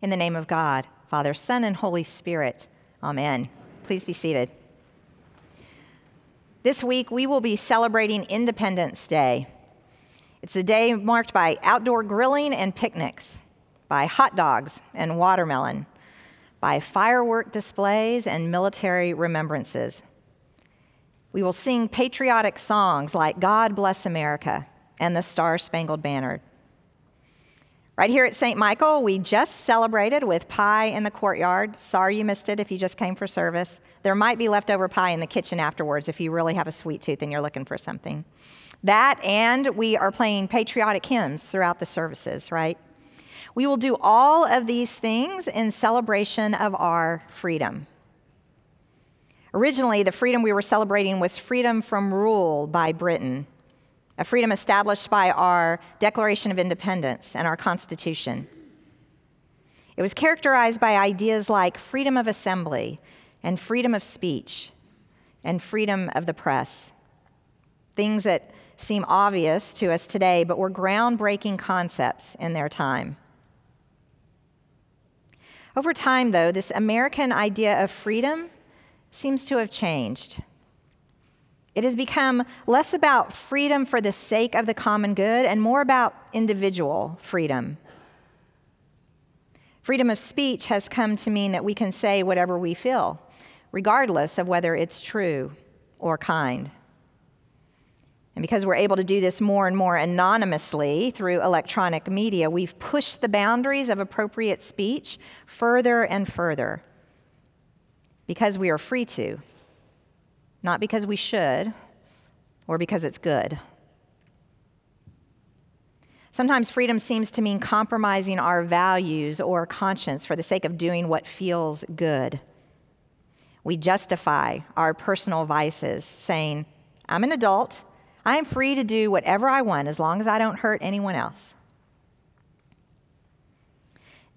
In the name of God, Father, Son, and Holy Spirit. Amen. Please be seated. This week, we will be celebrating Independence Day. It's a day marked by outdoor grilling and picnics, by hot dogs and watermelon, by firework displays and military remembrances. We will sing patriotic songs like God Bless America and the Star Spangled Banner. Right here at St. Michael, we just celebrated with pie in the courtyard. Sorry you missed it if you just came for service. There might be leftover pie in the kitchen afterwards if you really have a sweet tooth and you're looking for something. That, and we are playing patriotic hymns throughout the services, right? We will do all of these things in celebration of our freedom. Originally, the freedom we were celebrating was freedom from rule by Britain a freedom established by our Declaration of Independence and our Constitution. It was characterized by ideas like freedom of assembly and freedom of speech and freedom of the press. Things that seem obvious to us today, but were groundbreaking concepts in their time. Over time, though, this American idea of freedom seems to have changed. It has become less about freedom for the sake of the common good and more about individual freedom. Freedom of speech has come to mean that we can say whatever we feel, regardless of whether it's true or kind. And because we're able to do this more and more anonymously through electronic media, we've pushed the boundaries of appropriate speech further and further because we are free to not because we should or because it's good. Sometimes freedom seems to mean compromising our values or conscience for the sake of doing what feels good. We justify our personal vices, saying, I'm an adult. I am free to do whatever I want as long as I don't hurt anyone else.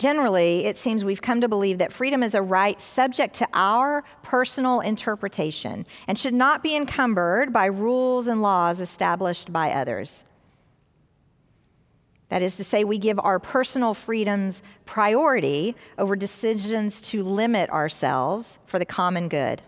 Generally, it seems we've come to believe that freedom is a right subject to our personal interpretation and should not be encumbered by rules and laws established by others. That is to say, we give our personal freedoms priority over decisions to limit ourselves for the common good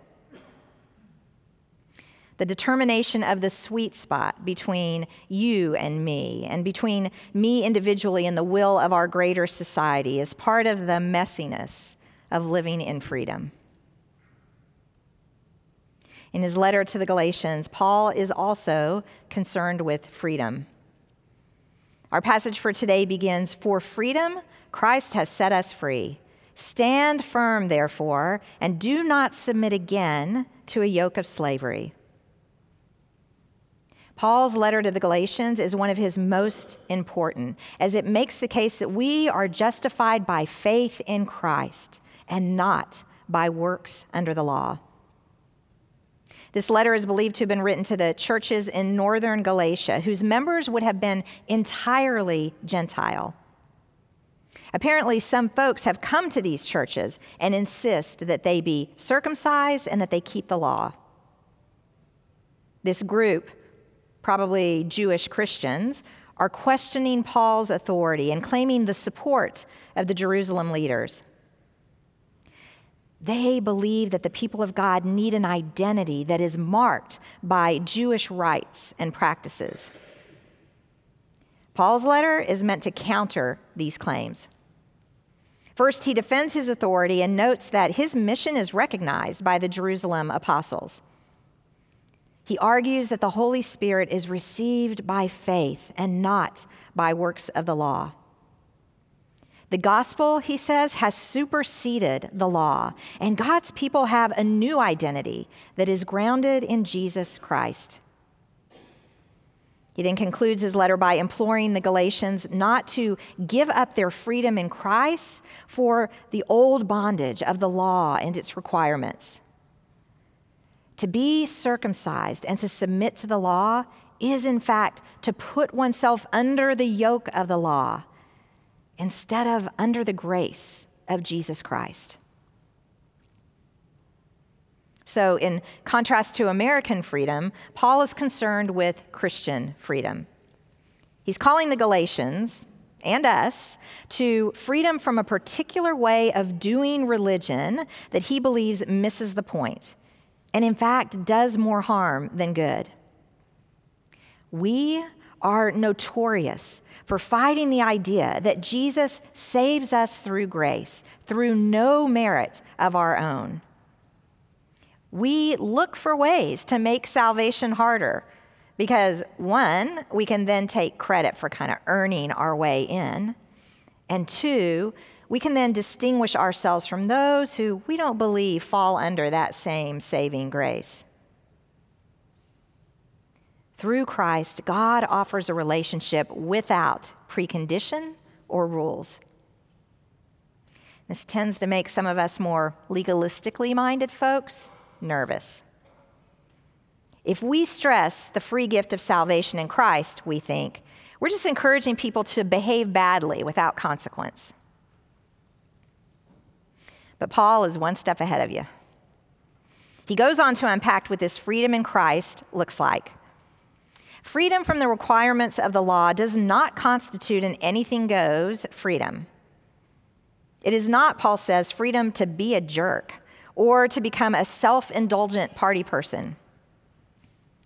the determination of the sweet spot between you and me, and between me individually and the will of our greater society, is part of the messiness of living in freedom. In his letter to the Galatians, Paul is also concerned with freedom. Our passage for today begins For freedom, Christ has set us free. Stand firm, therefore, and do not submit again to a yoke of slavery. Paul's letter to the Galatians is one of his most important, as it makes the case that we are justified by faith in Christ and not by works under the law. This letter is believed to have been written to the churches in northern Galatia, whose members would have been entirely Gentile. Apparently, some folks have come to these churches and insist that they be circumcised and that they keep the law. This group probably Jewish Christians, are questioning Paul's authority and claiming the support of the Jerusalem leaders. They believe that the people of God need an identity that is marked by Jewish rites and practices. Paul's letter is meant to counter these claims. First, he defends his authority and notes that his mission is recognized by the Jerusalem apostles. He argues that the Holy Spirit is received by faith and not by works of the law. The gospel, he says, has superseded the law, and God's people have a new identity that is grounded in Jesus Christ. He then concludes his letter by imploring the Galatians not to give up their freedom in Christ for the old bondage of the law and its requirements. To be circumcised and to submit to the law is, in fact, to put oneself under the yoke of the law instead of under the grace of Jesus Christ. So, in contrast to American freedom, Paul is concerned with Christian freedom. He's calling the Galatians, and us to freedom from a particular way of doing religion that he believes misses the point and, in fact, does more harm than good. We are notorious for fighting the idea that Jesus saves us through grace, through no merit of our own. We look for ways to make salvation harder because, one, we can then take credit for kind of earning our way in. And two, we can then distinguish ourselves from those who we don't believe fall under that same saving grace. Through Christ, God offers a relationship without precondition or rules. This tends to make some of us more legalistically minded folks nervous. If we stress the free gift of salvation in Christ, we think, we're just encouraging people to behave badly without consequence. But Paul is one step ahead of you. He goes on to unpack what this freedom in Christ looks like. Freedom from the requirements of the law does not constitute an anything goes freedom. It is not, Paul says, freedom to be a jerk or to become a self indulgent party person.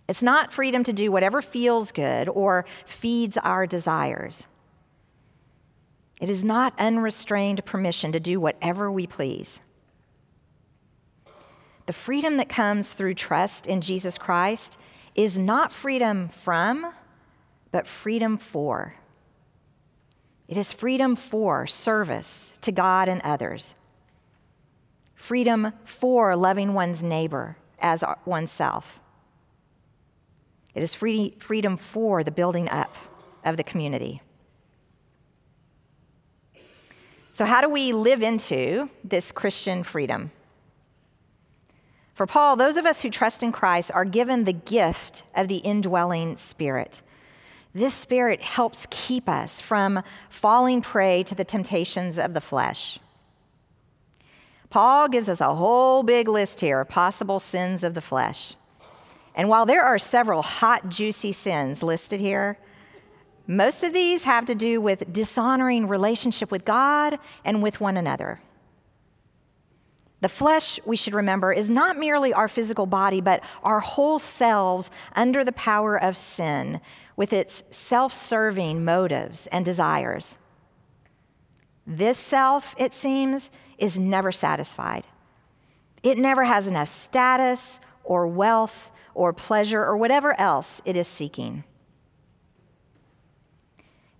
It's not freedom to do whatever feels good or feeds our desires. It is not unrestrained permission to do whatever we please. The freedom that comes through trust in Jesus Christ is not freedom from, but freedom for. It is freedom for service to God and others, freedom for loving one's neighbor as oneself it is free, freedom for the building up of the community. So, how do we live into this Christian freedom? For Paul, those of us who trust in Christ are given the gift of the indwelling Spirit. This Spirit helps keep us from falling prey to the temptations of the flesh. Paul gives us a whole big list here of possible sins of the flesh. And while there are several hot, juicy sins listed here, most of these have to do with dishonoring relationship with God and with one another. The flesh, we should remember, is not merely our physical body, but our whole selves under the power of sin with its self serving motives and desires. This self, it seems, is never satisfied. It never has enough status or wealth or pleasure or whatever else it is seeking.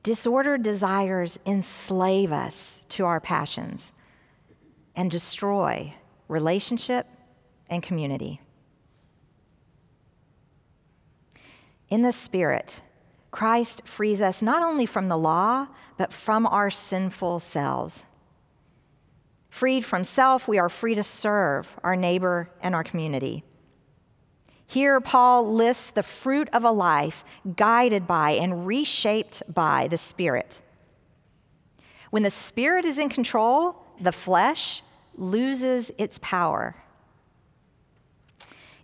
Disordered desires enslave us to our passions and destroy relationship and community. In the Spirit, Christ frees us not only from the law, but from our sinful selves. Freed from self, we are free to serve our neighbor and our community. Here, Paul lists the fruit of a life guided by and reshaped by the Spirit. When the Spirit is in control, the flesh loses its power.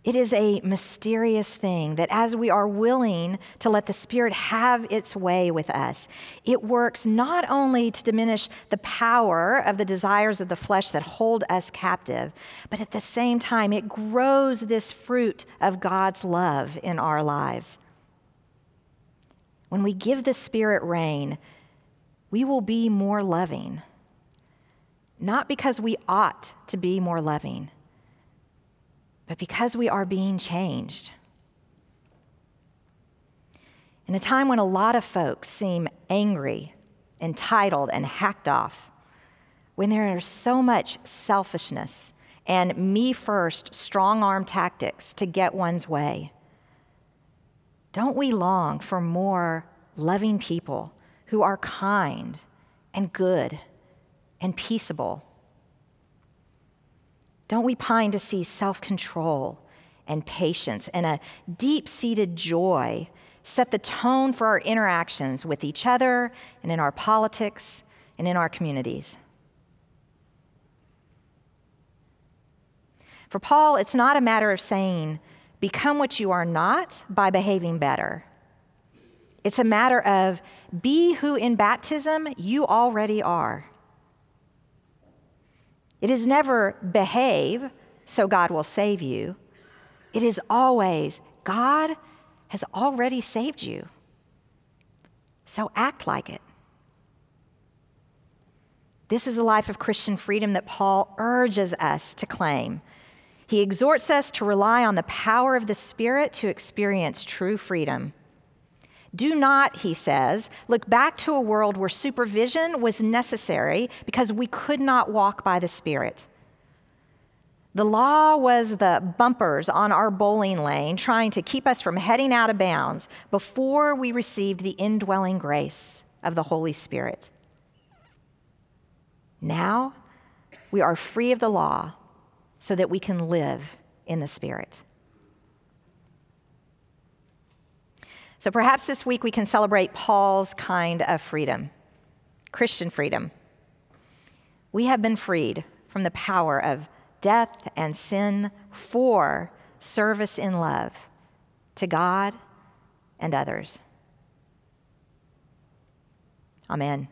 It is a mysterious thing that as we are willing to let the Spirit have its way with us, it works not only to diminish the power of the desires of the flesh that hold us captive, but at the same time, it grows this fruit of God's love in our lives. When we give the Spirit reign, we will be more loving, not because we ought to be more loving but because we are being changed. In a time when a lot of folks seem angry, entitled, and hacked off, when there is so much selfishness and me first strong arm tactics to get one's way, don't we long for more loving people who are kind and good and peaceable don't we pine to see self control and patience and a deep seated joy set the tone for our interactions with each other and in our politics and in our communities? For Paul, it's not a matter of saying, become what you are not by behaving better. It's a matter of be who in baptism you already are. It is never behave so God will save you. It is always God has already saved you. So act like it. This is the life of Christian freedom that Paul urges us to claim. He exhorts us to rely on the power of the Spirit to experience true freedom. Do not, he says, look back to a world where supervision was necessary because we could not walk by the Spirit. The law was the bumpers on our bowling lane trying to keep us from heading out of bounds before we received the indwelling grace of the Holy Spirit. Now we are free of the law so that we can live in the Spirit. So perhaps this week we can celebrate Paul's kind of freedom Christian freedom. We have been freed from the power of death and sin for service in love to God and others. Amen.